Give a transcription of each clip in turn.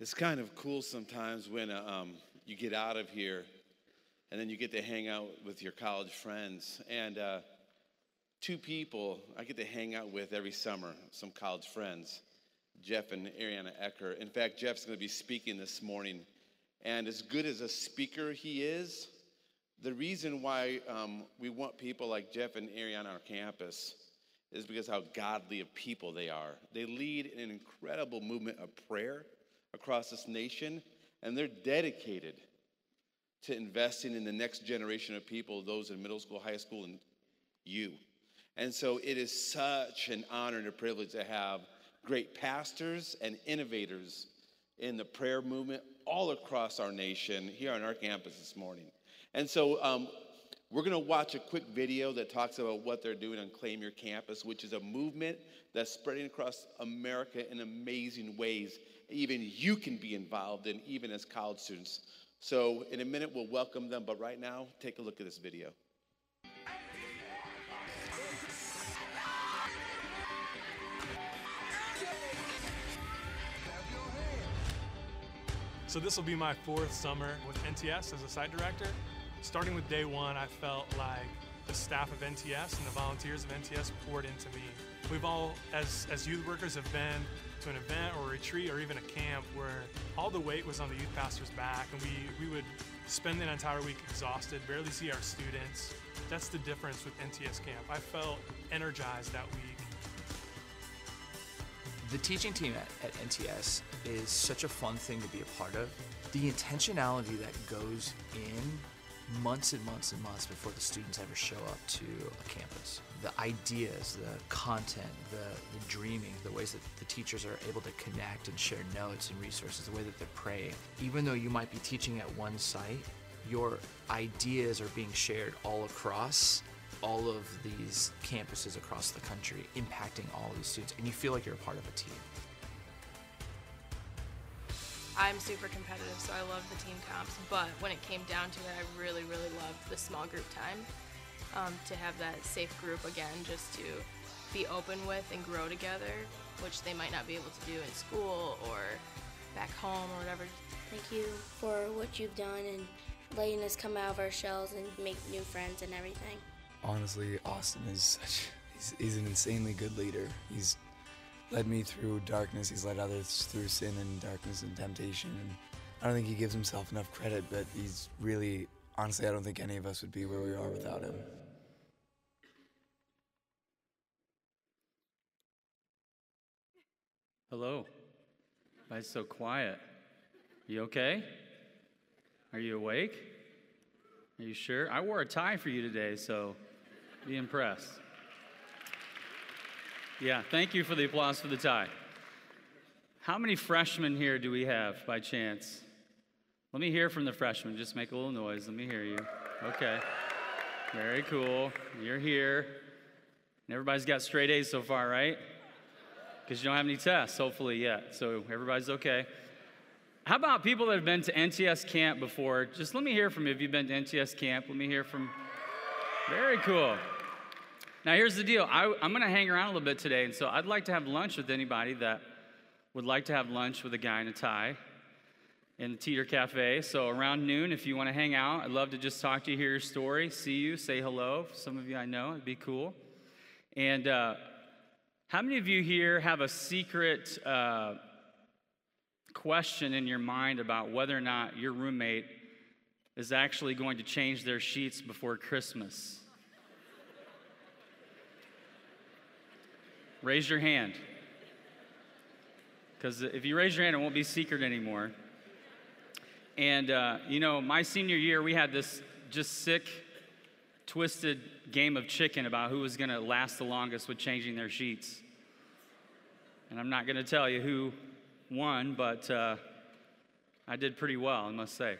It's kind of cool sometimes when uh, um, you get out of here and then you get to hang out with your college friends. And uh, two people I get to hang out with every summer, some college friends, Jeff and Ariana Ecker. In fact, Jeff's going to be speaking this morning. And as good as a speaker he is, the reason why um, we want people like Jeff and Ariana on our campus is because how godly of people they are. They lead an incredible movement of prayer across this nation, and they're dedicated to investing in the next generation of people, those in middle school, high school, and you. And so it is such an honor and a privilege to have great pastors and innovators in the prayer movement all across our nation here on our campus this morning. And so um, we're going to watch a quick video that talks about what they're doing on Claim Your Campus, which is a movement that's spreading across America in amazing ways even you can be involved in, even as college students. So, in a minute, we'll welcome them, but right now, take a look at this video. So, this will be my fourth summer with NTS as a site director. Starting with day one, I felt like the staff of NTS and the volunteers of NTS poured into me. We've all, as, as youth workers, have been to an event or a retreat or even a camp where all the weight was on the youth pastor's back and we, we would spend an entire week exhausted, barely see our students. That's the difference with NTS camp. I felt energized that week. The teaching team at, at NTS is such a fun thing to be a part of. The intentionality that goes in months and months and months before the students ever show up to a campus. The ideas, the content, the, the dreaming, the ways that the teachers are able to connect and share notes and resources, the way that they're praying. Even though you might be teaching at one site, your ideas are being shared all across all of these campuses across the country, impacting all these students, and you feel like you're a part of a team. I'm super competitive, so I love the team comps. But when it came down to it, I really, really loved the small group time. Um, to have that safe group again, just to be open with and grow together, which they might not be able to do in school or back home or whatever. Thank you for what you've done and letting us come out of our shells and make new friends and everything. Honestly, Austin is such, he's, he's an insanely good leader. He's led me through darkness. He's led others through sin and darkness and temptation. And I don't think he gives himself enough credit, but he's really, honestly, I don't think any of us would be where we are without him. Hello. Why so quiet? You okay? Are you awake? Are you sure? I wore a tie for you today, so be impressed. Yeah, thank you for the applause for the tie. How many freshmen here do we have by chance? Let me hear from the freshmen. Just make a little noise. Let me hear you. Okay. Very cool. You're here. And everybody's got straight A's so far, right? Because you don't have any tests, hopefully, yet. So everybody's okay. How about people that have been to NTS camp before? Just let me hear from you if you've been to NTS camp. Let me hear from. Very cool. Now, here's the deal I, am going to hang around a little bit today, and so I'd like to have lunch with anybody that would like to have lunch with a guy in a tie in the Teeter Cafe. So, around noon, if you want to hang out, I'd love to just talk to you, hear your story, see you, say hello. Some of you I know, it'd be cool. And uh, how many of you here have a secret uh, question in your mind about whether or not your roommate is actually going to change their sheets before Christmas? Raise your hand. Because if you raise your hand, it won't be secret anymore. And, uh, you know, my senior year, we had this just sick, twisted game of chicken about who was going to last the longest with changing their sheets. And I'm not going to tell you who won, but uh, I did pretty well, I must say.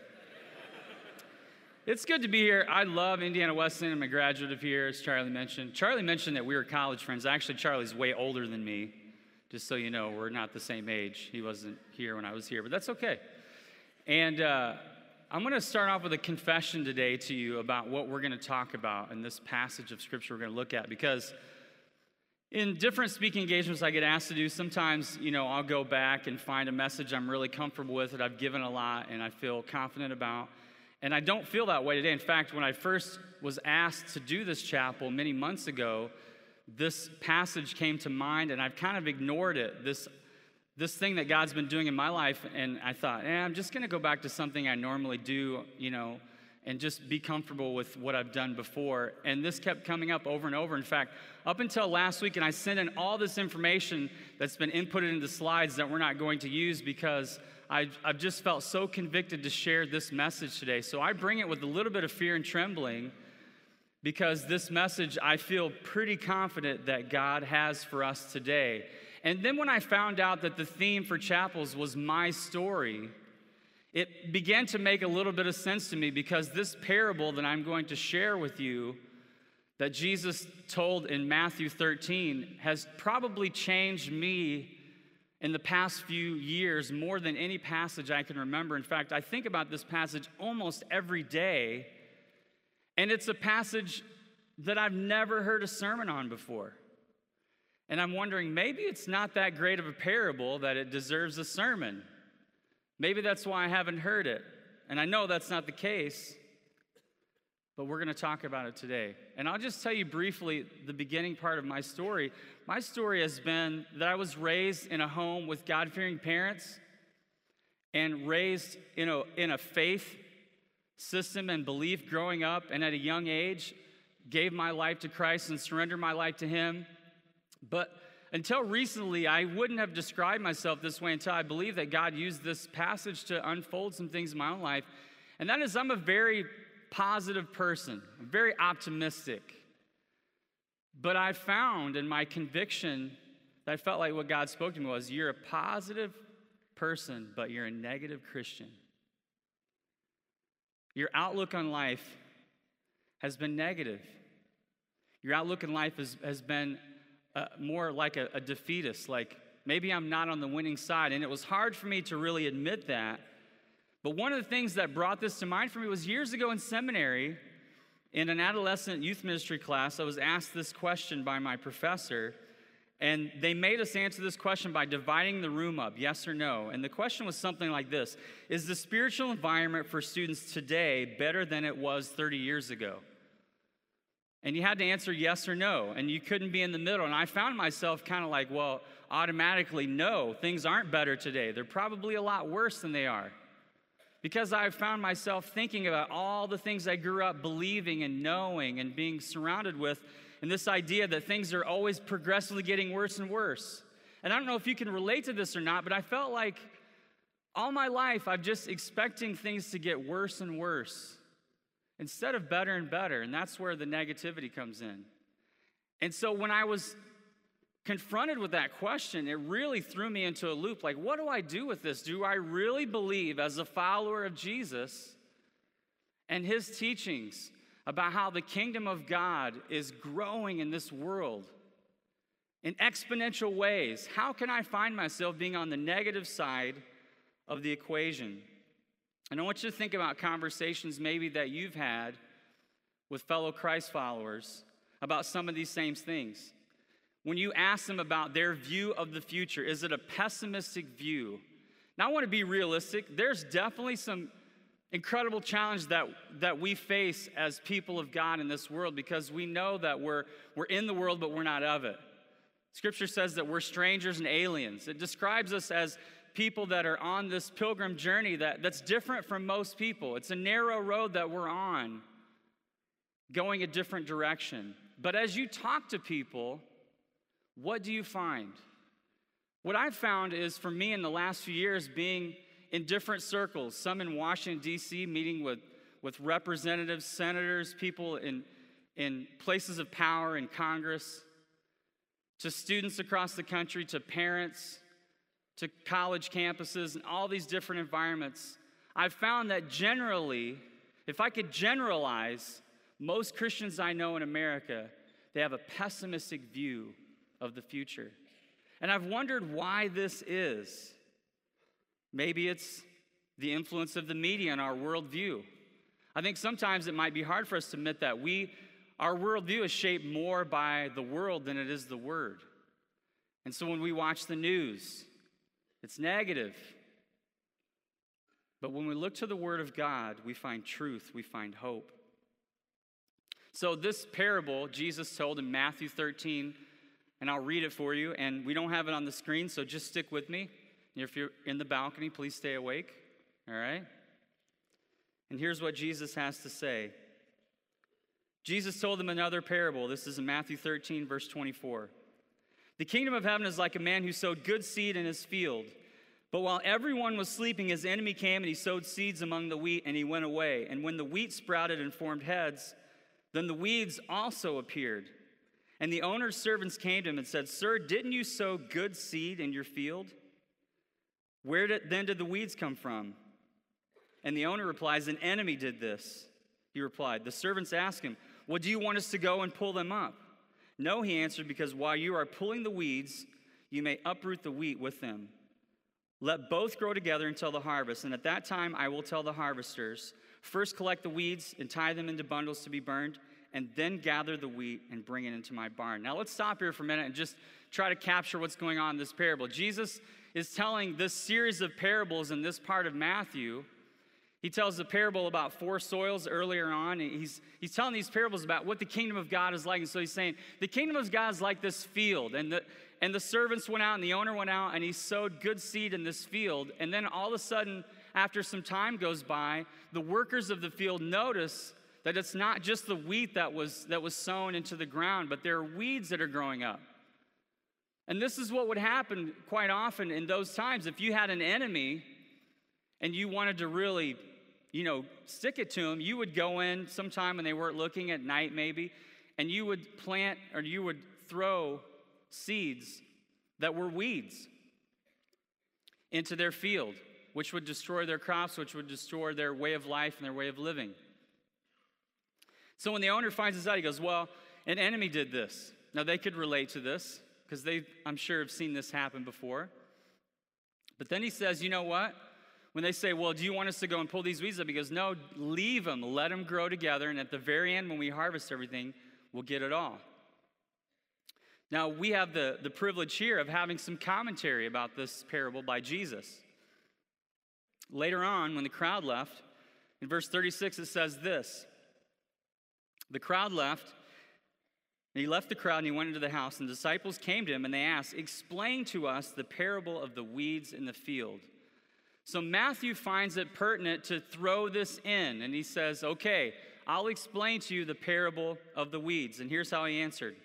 It's good to be here. I love Indiana Wesleyan. I'm a graduate of here, as Charlie mentioned. Charlie mentioned that we were college friends. Actually, Charlie's way older than me, just so you know, we're not the same age. He wasn't here when I was here, but that's okay. And uh, I'm going to start off with a confession today to you about what we're going to talk about in this passage of Scripture we're going to look at, because In different speaking engagements I get asked to do, sometimes, you know, I'll go back and find a message I'm really comfortable with that I've given a lot and I feel confident about. And I don't feel that way today. In fact, when I first was asked to do this chapel many months ago, this passage came to mind and I've kind of ignored it. This, this thing that God's been doing in my life, and I thought, eh, I'm just going to go back to something I normally do, you know, and just be comfortable with what I've done before. And this kept coming up over and over. In fact, up until last week, and I sent in all this information that's been inputted into slides that we're not going to use because I've, I've just felt so convicted to share this message today. So I bring it with a little bit of fear and trembling because this message I feel pretty confident that God has for us today. And then when I found out that the theme for chapels was my story, it began to make a little bit of sense to me because this parable that I'm going to share with you that Jesus told in Matthew 13 has probably changed me in the past few years more than any passage I can remember. In fact, I think about this passage almost every day, and it's a passage that I've never heard a sermon on before. And I'm wondering, maybe it's not that great of a parable that it deserves a sermon. Maybe that's why I haven't heard it. And I know that's not the case, but we're going to talk about it today. And I'll just tell you briefly the beginning part of my story. My story has been that I was raised in a home with God fearing parents and raised in a, in a faith system and belief growing up, and at a young age, gave my life to Christ and surrendered my life to Him. But until recently, I wouldn't have described myself this way until I believe that God used this passage to unfold some things in my own life. And that is, I'm a very positive person, I'm very optimistic. But I found in my conviction that I felt like what God spoke to me was you're a positive person, but you're a negative Christian. Your outlook on life has been negative. Your outlook in life has, has been uh, more like a, a defeatist, like maybe I'm not on the winning side. And it was hard for me to really admit that. But one of the things that brought this to mind for me was years ago in seminary, in an adolescent youth ministry class, I was asked this question by my professor. And they made us answer this question by dividing the room up, yes or no. And the question was something like this Is the spiritual environment for students today better than it was 30 years ago? And you had to answer yes or no, and you couldn't be in the middle. And I found myself kind of like, well, automatically, no, things aren't better today. They're probably a lot worse than they are. Because I've found myself thinking about all the things I grew up believing and knowing and being surrounded with, and this idea that things are always progressively getting worse and worse. And I don't know if you can relate to this or not, but I felt like all my life I'm just expecting things to get worse and worse instead of better and better. And that's where the negativity comes in. And so when I was confronted with that question, it really threw me into a loop. Like, what do I do with this? Do I really believe, as a follower of Jesus and his teachings about how the kingdom of God is growing in this world in exponential ways? How can I find myself being on the negative side of the equation? And I want you to think about conversations maybe that you've had with fellow Christ followers about some of these same things. When you ask them about their view of the future, is it a pessimistic view? Now, I want to be realistic. There's definitely some incredible challenge that, that we face as people of God in this world because we know that we're, we're in the world, but we're not of it. Scripture says that we're strangers and aliens. It describes us as people that are on this pilgrim journey that, that's different from most people. It's a narrow road that we're on, going a different direction. But as you talk to people, what do you find? What I've found is for me in the last few years, being in different circles, some in Washington, D.C., meeting with, with representatives, senators, people in, in places of power in Congress, to students across the country, to parents, to college campuses and all these different environments, I've found that generally, if I could generalize, most Christians I know in America, they have a pessimistic view of the future. And I've wondered why this is. Maybe it's the influence of the media on our worldview. I think sometimes it might be hard for us to admit that we, our worldview is shaped more by the world than it is the Word. And so when we watch the news, it's negative. But when we look to the Word of God, we find truth, we find hope. So, this parable Jesus told in Matthew 13, and I'll read it for you, and we don't have it on the screen, so just stick with me. If you're in the balcony, please stay awake, all right? And here's what Jesus has to say Jesus told them another parable. This is in Matthew 13, verse 24. The kingdom of heaven is like a man who sowed good seed in his field. But while everyone was sleeping, his enemy came and he sowed seeds among the wheat and he went away. And when the wheat sprouted and formed heads, then the weeds also appeared. And the owner's servants came to him and said, Sir, didn't you sow good seed in your field? Where did, then did the weeds come from? And the owner replies, An enemy did this. He replied, The servants asked him, Well, do you want us to go and pull them up? No, he answered, because while you are pulling the weeds, you may uproot the wheat with them. Let both grow together until the harvest, and at that time I will tell the harvesters first collect the weeds and tie them into bundles to be burned, and then gather the wheat and bring it into my barn. Now let's stop here for a minute and just try to capture what's going on in this parable. Jesus is telling this series of parables in this part of Matthew he tells the parable about four soils earlier on. He's, he's telling these parables about what the kingdom of God is like. And so he's saying, the kingdom of God is like this field. And the, and the servants went out and the owner went out and he sowed good seed in this field. And then all of a sudden, after some time goes by, the workers of the field notice that it's not just the wheat that was, that was sown into the ground, but there are weeds that are growing up. And this is what would happen quite often in those times. If you had an enemy and you wanted to really you know, stick it to them, you would go in sometime when they weren't looking at night, maybe, and you would plant or you would throw seeds that were weeds into their field, which would destroy their crops, which would destroy their way of life and their way of living. So when the owner finds this out, he goes, Well, an enemy did this. Now they could relate to this because they, I'm sure, have seen this happen before. But then he says, You know what? when they say, Well, do you want us to go and pull these weeds up? He goes, No, leave them, let them grow together, and at the very end, when we harvest everything, we'll get it all. Now, we have the, the privilege here of having some commentary about this parable by Jesus. Later on, when the crowd left, in verse 36, it says this The crowd left, and he left the crowd and he went into the house, and the disciples came to him and they asked, Explain to us the parable of the weeds in the field. So Matthew finds it pertinent to throw this in, and he says, Okay, I'll explain to you the parable of the weeds. And here's how he answered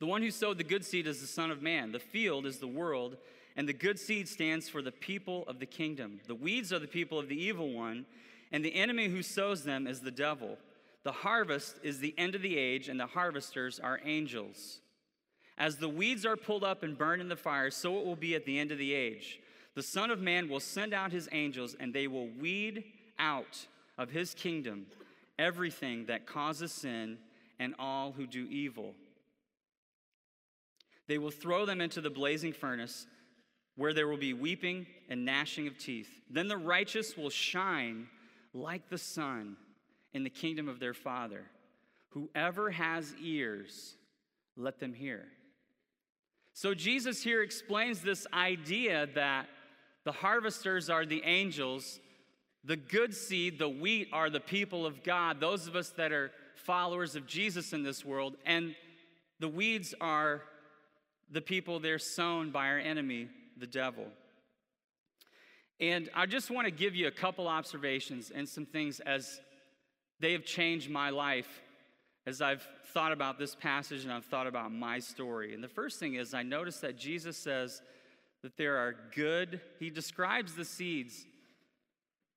The one who sowed the good seed is the Son of Man, the field is the world, and the good seed stands for the people of the kingdom. The weeds are the people of the evil one, and the enemy who sows them is the devil. The harvest is the end of the age, and the harvesters are angels. As the weeds are pulled up and burned in the fire, so it will be at the end of the age. The Son of Man will send out his angels, and they will weed out of his kingdom everything that causes sin and all who do evil. They will throw them into the blazing furnace, where there will be weeping and gnashing of teeth. Then the righteous will shine like the sun in the kingdom of their Father. Whoever has ears, let them hear. So Jesus here explains this idea that the harvesters are the angels. The good seed, the wheat, are the people of God, those of us that are followers of Jesus in this world. And the weeds are the people they're sown by our enemy, the devil. And I just want to give you a couple observations and some things as they have changed my life as I've thought about this passage and I've thought about my story. And the first thing is, I noticed that Jesus says, that there are good, he describes the seeds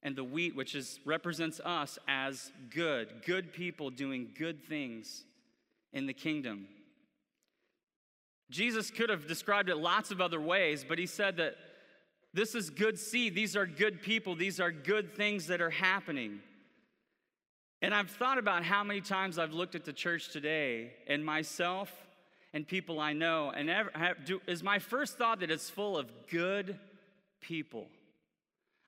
and the wheat, which is, represents us as good, good people doing good things in the kingdom. Jesus could have described it lots of other ways, but he said that this is good seed. These are good people. These are good things that are happening. And I've thought about how many times I've looked at the church today and myself and people I know, and ever, have, do, is my first thought that it's full of good people.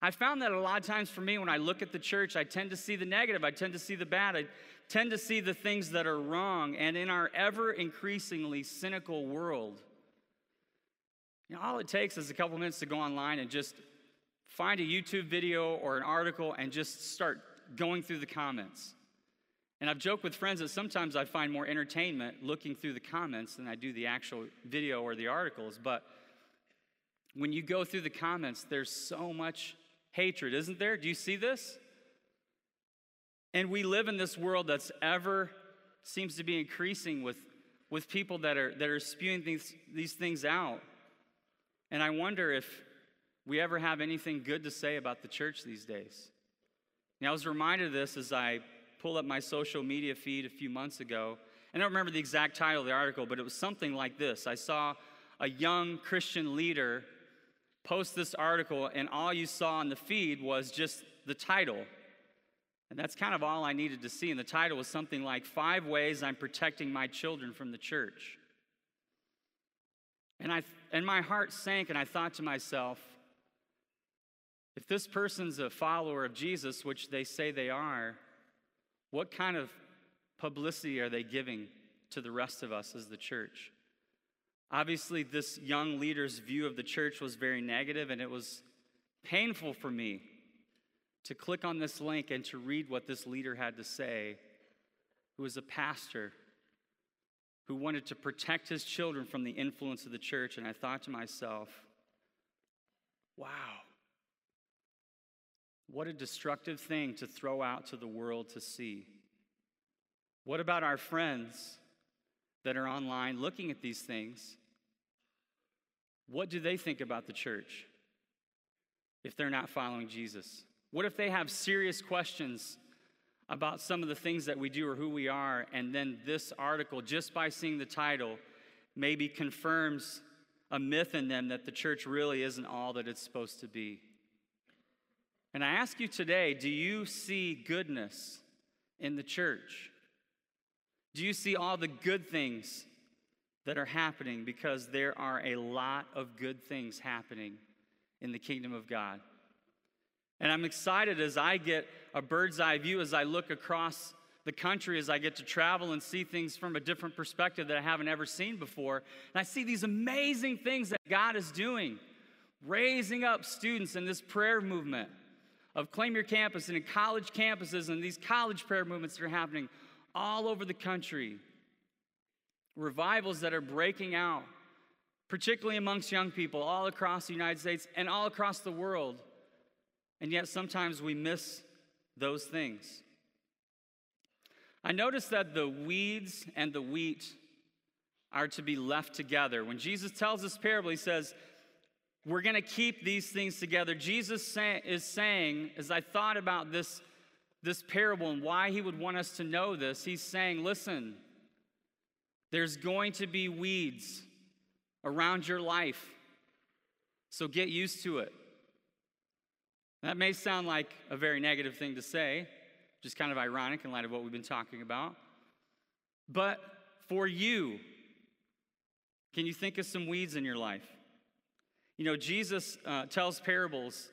I found that a lot of times for me, when I look at the church, I tend to see the negative, I tend to see the bad, I tend to see the things that are wrong. And in our ever increasingly cynical world, You know, all it takes is a couple minutes to go online and just find a YouTube video or an article and just start going through the comments. And I've joked with friends that sometimes I find more entertainment looking through the comments than I do the actual video or the articles. But when you go through the comments, there's so much hatred, isn't there? Do you see this? And we live in this world that's ever seems to be increasing with, with people that are, that are spewing these, these things out. And I wonder if we ever have anything good to say about the church these days. Now, I was reminded of this as I pulled up my social media feed a few months ago. I don't remember the exact title of the article, but it was something like this. I saw a young Christian leader post this article, and all you saw in the feed was just the title. And that's kind of all I needed to see. And the title was something like Five Ways I'm Protecting My Children from the Church. And, I, and my heart sank, and I thought to myself, if this person's a follower of Jesus, which they say they are, what kind of publicity are they giving to the rest of us as the church? Obviously, this young leader's view of the church was very negative, and it was painful for me to click on this link and to read what this leader had to say, who was a pastor who wanted to protect his children from the influence of the church. And I thought to myself, wow, what a destructive thing to throw out to the world to see. What about our friends that are online looking at these things? What do they think about the church if they're not following Jesus? What if they have serious questions about some of the things that we do or who we are, and then this article, just by seeing the title, maybe confirms a myth in them that the church really isn't all that it's supposed to be? And I ask you today do you see goodness in the church? Do you see all the good things that are happening? Because there are a lot of good things happening in the kingdom of God. And I'm excited as I get a bird's eye view as I look across the country, as I get to travel and see things from a different perspective that I haven't ever seen before. And I see these amazing things that God is doing, raising up students in this prayer movement of Claim Your Campus and in college campuses and these college prayer movements that are happening all over the country. Revivals that are breaking out, particularly amongst young people all across the United States and all across the world. And yet sometimes we miss those things. I notice that the weeds and the wheat are to be left together. When Jesus tells this parable, he says, We're going to keep these things together. Jesus say, is saying, as I thought about this, this parable and why he would want us to know this, he's saying, Listen, there's going to be weeds around your life, so get used to it. That may sound like a very negative thing to say, just kind of ironic in light of what we've been talking about. But for you, can you think of some weeds in your life? You know, Jesus uh, tells parables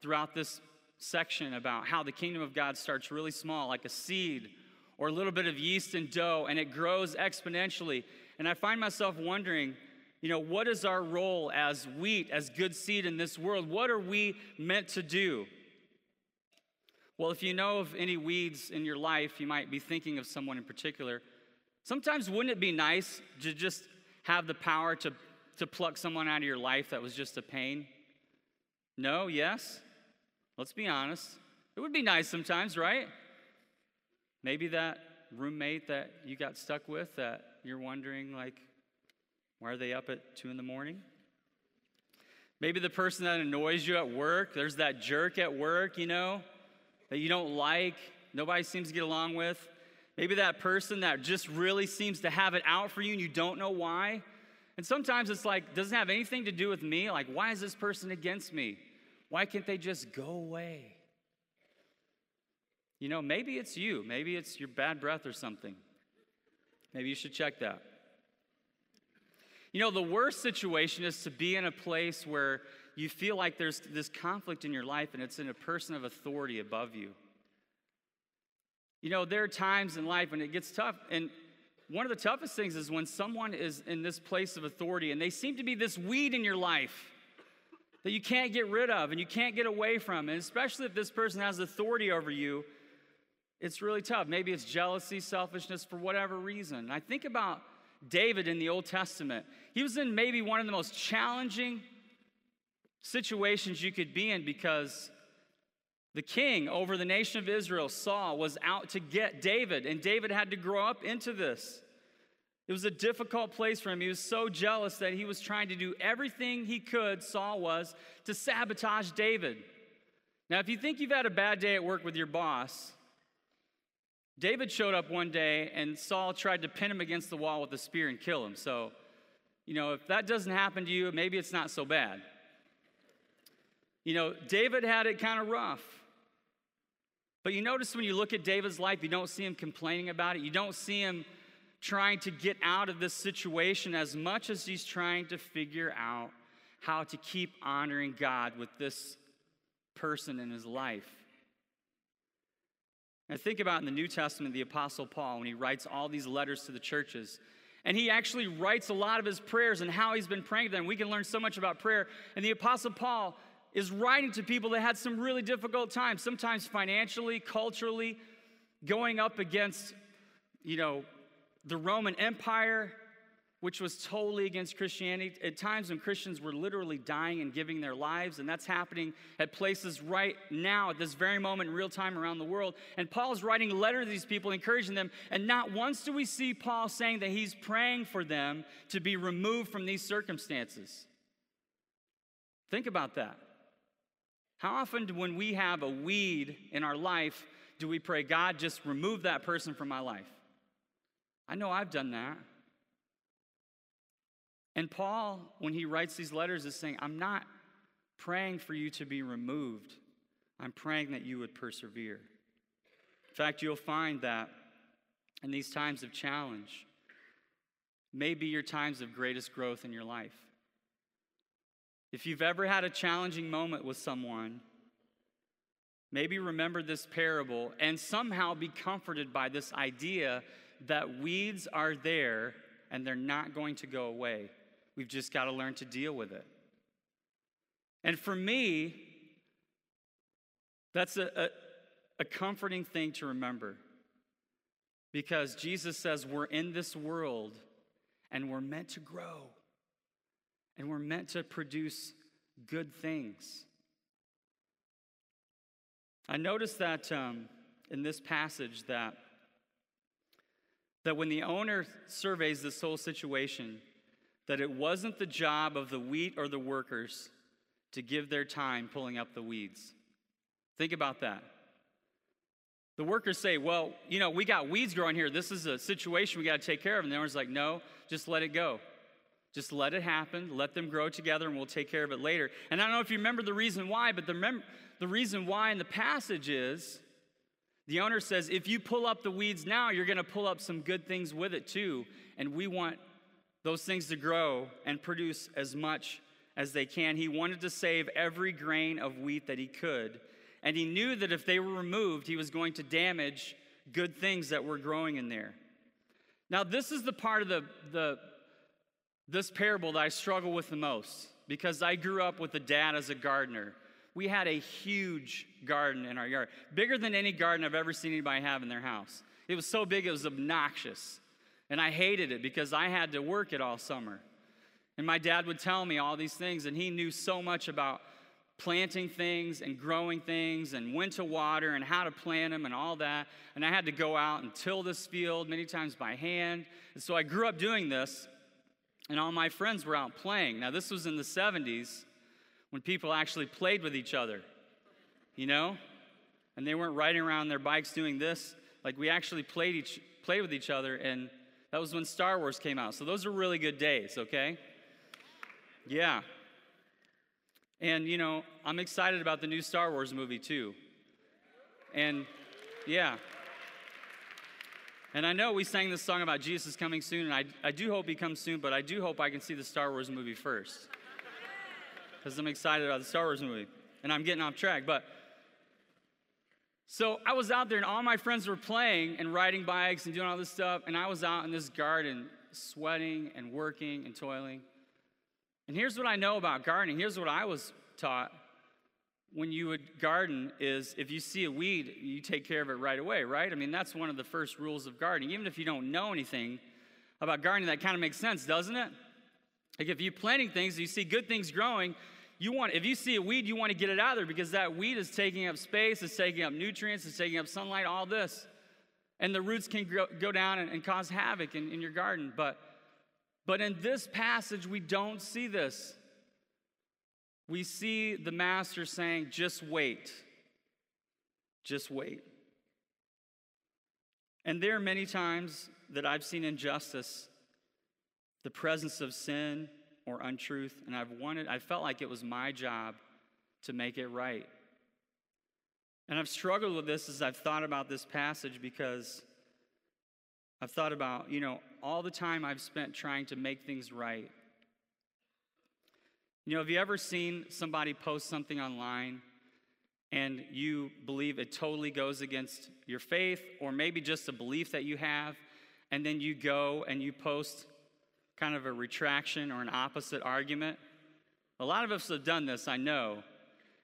throughout this section about how the kingdom of God starts really small, like a seed or a little bit of yeast and dough, and it grows exponentially. And I find myself wondering, you know, what is our role as wheat, as good seed in this world? What are we meant to do? Well, if you know of any weeds in your life, you might be thinking of someone in particular. Sometimes wouldn't it be nice to just have the power to, to pluck someone out of your life that was just a pain? No, yes? Let's be honest. It would be nice sometimes, right? Maybe that roommate that you got stuck with that you're wondering, like, why are they up at 2 in the morning? Maybe the person that annoys you at work, there's that jerk at work, you know, that you don't like, nobody seems to get along with. Maybe that person that just really seems to have it out for you and you don't know why. And sometimes it's like, doesn't have anything to do with me. Like, why is this person against me? Why can't they just go away? You know, maybe it's you. Maybe it's your bad breath or something. Maybe you should check that. You know, the worst situation is to be in a place where you feel like there's this conflict in your life and it's in a person of authority above you. You know, there are times in life when it gets tough, and one of the toughest things is when someone is in this place of authority and they seem to be this weed in your life that you can't get rid of and you can't get away from. And especially if this person has authority over you, it's really tough. Maybe it's jealousy, selfishness, for whatever reason. I think about David in the Old Testament. He was in maybe one of the most challenging situations you could be in because the king over the nation of Israel, Saul, was out to get David, and David had to grow up into this. It was a difficult place for him. He was so jealous that he was trying to do everything he could, Saul was, to sabotage David. Now, if you think you've had a bad day at work with your boss, David showed up one day and Saul tried to pin him against the wall with a spear and kill him. So, you know, if that doesn't happen to you, maybe it's not so bad. You know, David had it kind of rough. But you notice when you look at David's life, you don't see him complaining about it. You don't see him trying to get out of this situation as much as he's trying to figure out how to keep honoring God with this person in his life. And think about in the New Testament, the Apostle Paul, when he writes all these letters to the churches. And he actually writes a lot of his prayers and how he's been praying them. We can learn so much about prayer. And the Apostle Paul is writing to people that had some really difficult times, sometimes financially, culturally, going up against, you know, the Roman Empire, which was totally against Christianity, at times when Christians were literally dying and giving their lives, and that's happening at places right now, at this very moment in real time around the world. And Paul's writing a letter to these people, encouraging them, and not once do we see Paul saying that he's praying for them to be removed from these circumstances. Think about that. How often, when we have a weed in our life, do we pray, God, just remove that person from my life? I know I've done that. And Paul, when he writes these letters, is saying, I'm not praying for you to be removed, I'm praying that you would persevere. In fact, you'll find that in these times of challenge, may be your times of greatest growth in your life. If you've ever had a challenging moment with someone, maybe remember this parable and somehow be comforted by this idea that weeds are there and they're not going to go away. We've just got to learn to deal with it. And for me, that's a, a, a, comforting thing to remember because Jesus says we're in this world and we're meant to grow and we're meant to produce good things. I noticed that um, in this passage that that when the owner surveys this whole situation, that it wasn't the job of the wheat or the workers to give their time pulling up the weeds. Think about that. The workers say, Well, you know, we got weeds growing here. This is a situation we got to take care of. And the owner's like, No, just let it go. Just let it happen. Let them grow together and we'll take care of it later. And I don't know if you remember the reason why, but the, mem- the reason why in the passage is the owner says, if you pull up the weeds now, you're going to pull up some good things with it too. And we want those things to grow and produce as much as they can. He wanted to save every grain of wheat that he could. And he knew that if they were removed, he was going to damage good things that were growing in there. Now, this is the part of the, the this parable that I struggle with the most because I grew up with a dad as a gardener we had a huge garden in our yard, bigger than any garden I've ever seen anybody have in their house. It was so big, it was obnoxious. And I hated it because I had to work it all summer. And my dad would tell me all these things, and he knew so much about planting things and growing things and when to water and how to plant them and all that. And I had to go out and till this field many times by hand. And so I grew up doing this, and all my friends were out playing. Now, this was in the 70s when people actually played with each other, you know? And they weren't riding around their bikes doing this. Like we actually played each played with each other and that was when Star Wars came out. So those are really good days, okay? Yeah. And you know, I'm excited about the new Star Wars movie too. And yeah. And I know we sang this song about Jesus coming soon, and I, I do hope he comes soon, but I do hope I can see the Star Wars movie first because I'm excited about the Star Wars movie. And I'm getting off track. But So I was out there, and all my friends were playing and riding bikes and doing all this stuff, and I was out in this garden sweating and working and toiling. And here's what I know about gardening. Here's what I was taught when you would garden is if you see a weed, you take care of it right away, right? I mean, that's one of the first rules of gardening. Even if you don't know anything about gardening, that kind of makes sense, doesn't it? Like if you're planting things, you see good things growing, you want if you see a weed, you want to get it out of there because that weed is taking up space, it's taking up nutrients, it's taking up sunlight, all this. And the roots can grow, go down and, and cause havoc in, in your garden. But but in this passage, we don't see this we see the master saying, just wait. Just wait. And there are many times that I've seen injustice, the presence of sin or untruth, and I've wanted, I felt like it was my job to make it right. And I've struggled with this as I've thought about this passage because I've thought about, you know, all the time I've spent trying to make things right you know, have you ever seen somebody post something online and you believe it totally goes against your faith or maybe just a belief that you have, and then you go and you post kind of a retraction or an opposite argument? A lot of us have done this, I know.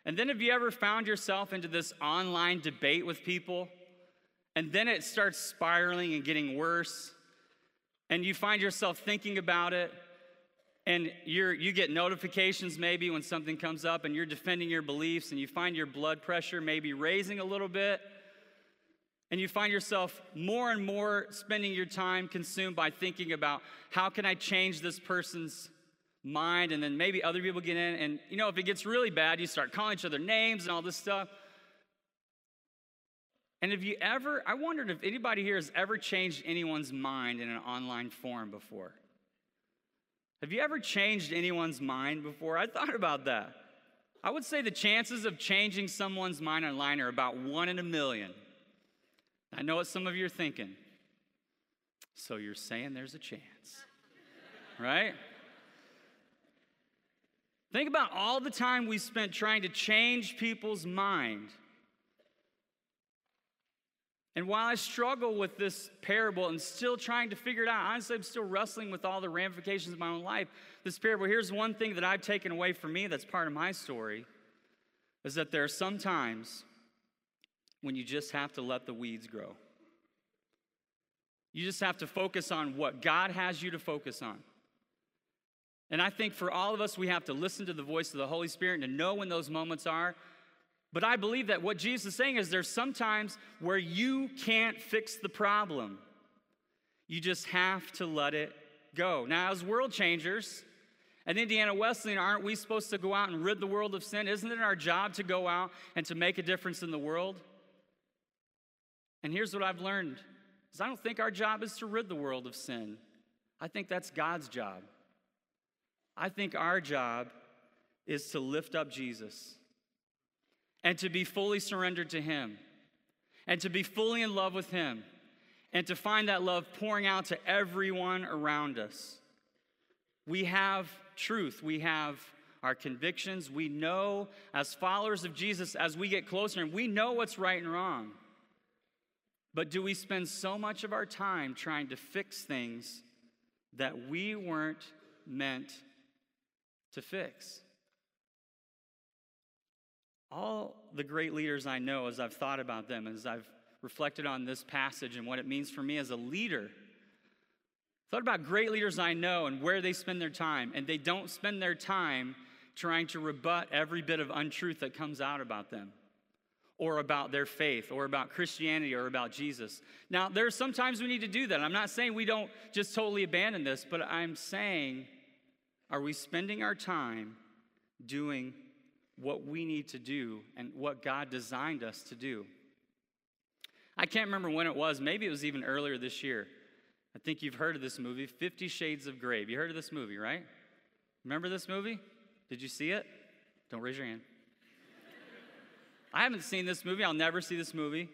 And then have you ever found yourself into this online debate with people? And then it starts spiraling and getting worse. And you find yourself thinking about it and you're, you get notifications maybe when something comes up and you're defending your beliefs and you find your blood pressure maybe raising a little bit and you find yourself more and more spending your time consumed by thinking about how can i change this person's mind and then maybe other people get in and you know if it gets really bad you start calling each other names and all this stuff. And have you ever i wondered if anybody here has ever changed anyone's mind in an online forum before have you ever changed anyone's mind before? I thought about that. I would say the chances of changing someone's mind online are about one in a million. I know what some of you are thinking. So you're saying there's a chance, right? Think about all the time we spent trying to change people's mind. And while I struggle with this parable and still trying to figure it out, honestly, I'm still wrestling with all the ramifications of my own life. This parable, here's one thing that I've taken away from me that's part of my story is that there are some times when you just have to let the weeds grow. You just have to focus on what God has you to focus on. And I think for all of us, we have to listen to the voice of the Holy Spirit and to know when those moments are but I believe that what Jesus is saying is there's sometimes where you can't fix the problem. You just have to let it go. Now, as world changers at Indiana Wesleyan, aren't we supposed to go out and rid the world of sin? Isn't it our job to go out and to make a difference in the world? And here's what I've learned is I don't think our job is to rid the world of sin. I think that's God's job. I think our job is to lift up Jesus and to be fully surrendered to Him and to be fully in love with Him and to find that love pouring out to everyone around us. We have truth, we have our convictions, we know as followers of Jesus, as we get closer, and we know what's right and wrong. But do we spend so much of our time trying to fix things that we weren't meant to fix? All the great leaders I know, as I've thought about them, as I've reflected on this passage and what it means for me as a leader, thought about great leaders I know and where they spend their time, and they don't spend their time trying to rebut every bit of untruth that comes out about them or about their faith or about Christianity or about Jesus. Now, there are sometimes we need to do that. I'm not saying we don't just totally abandon this, but I'm saying, are we spending our time doing what we need to do and what God designed us to do. I can't remember when it was, maybe it was even earlier this year. I think you've heard of this movie, Fifty Shades of Grey. You heard of this movie, right? Remember this movie? Did you see it? Don't raise your hand. I haven't seen this movie. I'll never see this movie.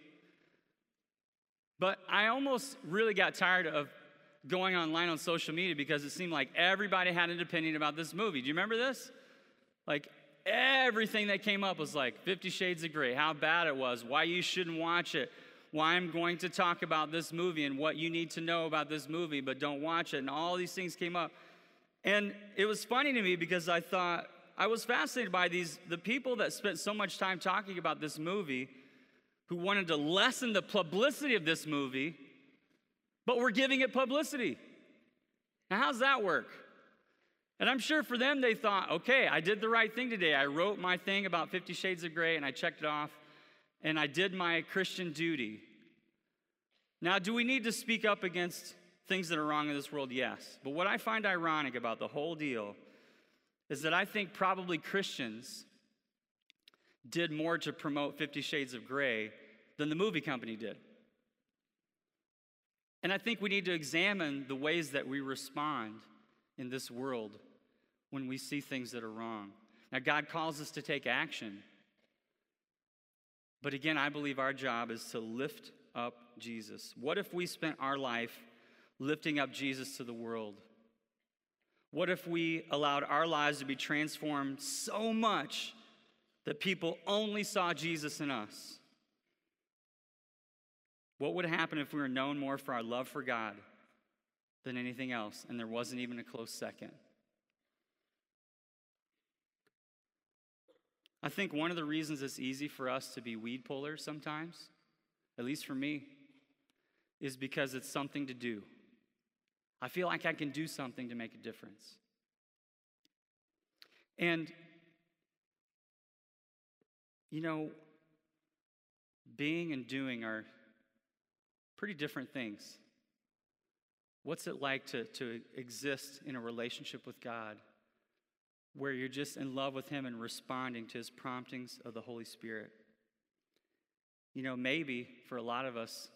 But I almost really got tired of going online on social media because it seemed like everybody had an opinion about this movie. Do you remember this? Like everything that came up was like 50 Shades of Grey, how bad it was, why you shouldn't watch it, why I'm going to talk about this movie and what you need to know about this movie, but don't watch it. And all these things came up. And it was funny to me because I thought, I was fascinated by these, the people that spent so much time talking about this movie who wanted to lessen the publicity of this movie, but were giving it publicity. Now, how's that work? And I'm sure for them, they thought, okay, I did the right thing today. I wrote my thing about Fifty Shades of Grey and I checked it off, and I did my Christian duty. Now, do we need to speak up against things that are wrong in this world? Yes. But what I find ironic about the whole deal is that I think probably Christians did more to promote Fifty Shades of Grey than the movie company did. And I think we need to examine the ways that we respond in this world when we see things that are wrong. Now, God calls us to take action. But again, I believe our job is to lift up Jesus. What if we spent our life lifting up Jesus to the world? What if we allowed our lives to be transformed so much that people only saw Jesus in us? What would happen if we were known more for our love for God than anything else and there wasn't even a close second? I think one of the reasons it's easy for us to be weed pullers sometimes, at least for me, is because it's something to do. I feel like I can do something to make a difference. And, you know, being and doing are pretty different things. What's it like to, to exist in a relationship with God? Where you're just in love with Him and responding to His promptings of the Holy Spirit. You know, maybe for a lot of us,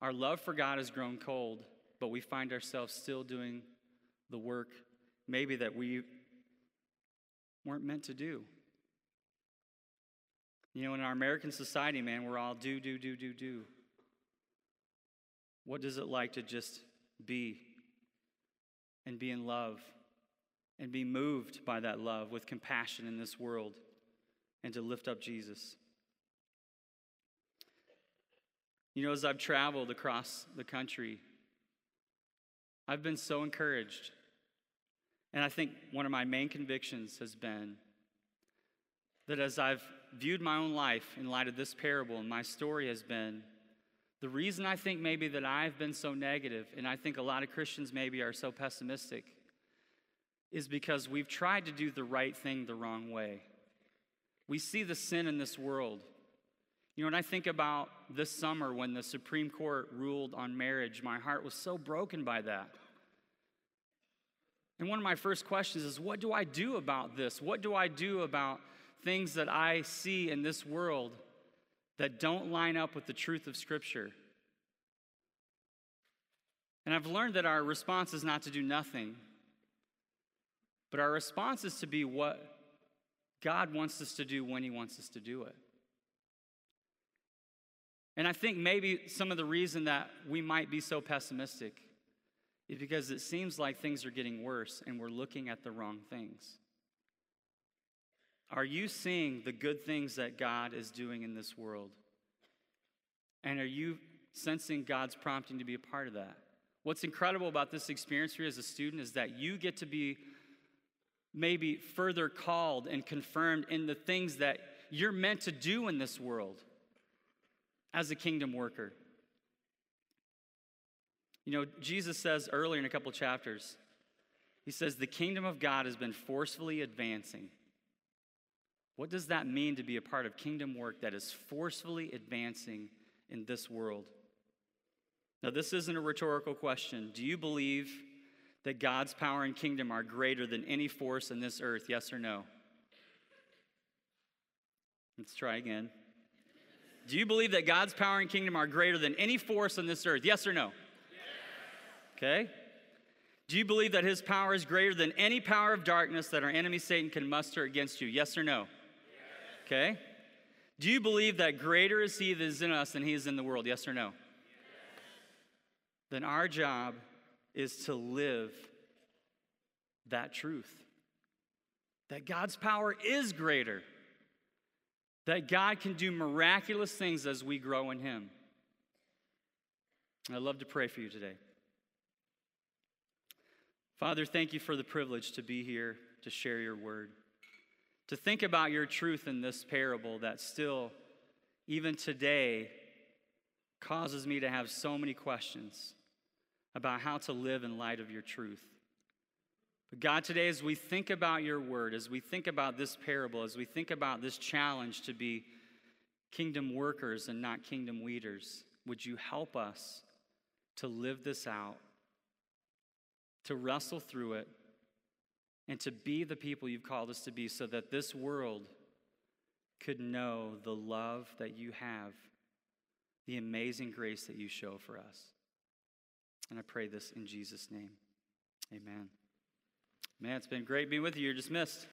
our love for God has grown cold, but we find ourselves still doing the work maybe that we weren't meant to do. You know, in our American society, man, we're all do, do, do, do, do. What does it like to just be and be in love and be moved by that love with compassion in this world and to lift up Jesus. You know, as I've traveled across the country, I've been so encouraged. And I think one of my main convictions has been that as I've viewed my own life in light of this parable, and my story has been the reason I think maybe that I've been so negative, and I think a lot of Christians maybe are so pessimistic, is because we've tried to do the right thing the wrong way. We see the sin in this world. You know, when I think about this summer when the Supreme Court ruled on marriage, my heart was so broken by that. And one of my first questions is what do I do about this? What do I do about things that I see in this world that don't line up with the truth of Scripture? And I've learned that our response is not to do nothing, but our response is to be what God wants us to do when He wants us to do it. And I think maybe some of the reason that we might be so pessimistic is because it seems like things are getting worse and we're looking at the wrong things. Are you seeing the good things that God is doing in this world? And are you sensing God's prompting to be a part of that? What's incredible about this experience you as a student is that you get to be maybe further called and confirmed in the things that you're meant to do in this world as a kingdom worker. You know, Jesus says earlier in a couple chapters, he says, the kingdom of God has been forcefully advancing. What does that mean to be a part of kingdom work that is forcefully advancing in this world? Now, this isn't a rhetorical question. Do you believe that God's power and kingdom are greater than any force in this earth? Yes or no? Let's try again. Do you believe that God's power and kingdom are greater than any force on this earth? Yes or no? Yes. Okay. Do you believe that his power is greater than any power of darkness that our enemy Satan can muster against you? Yes or no? Yes. Okay. Do you believe that greater is he that is in us than he is in the world? Yes or no? Yes. Then our job is to live that truth. that God's power is greater, that God can do miraculous things as we grow in Him. I'd love to pray for you today. Father, thank you for the privilege to be here to share your word, to think about your truth in this parable that still, even today, causes me to have so many questions about how to live in light of your truth. But God, today, as we think about your word, as we think about this parable, as we think about this challenge to be kingdom workers and not kingdom leaders, would you help us to live this out, to wrestle through it, and to be the people you've called us to be so that this world could know the love that you have, the amazing grace that you show for us. And I pray this in Jesus' name. Amen. Man, it's been great being with you. You're dismissed.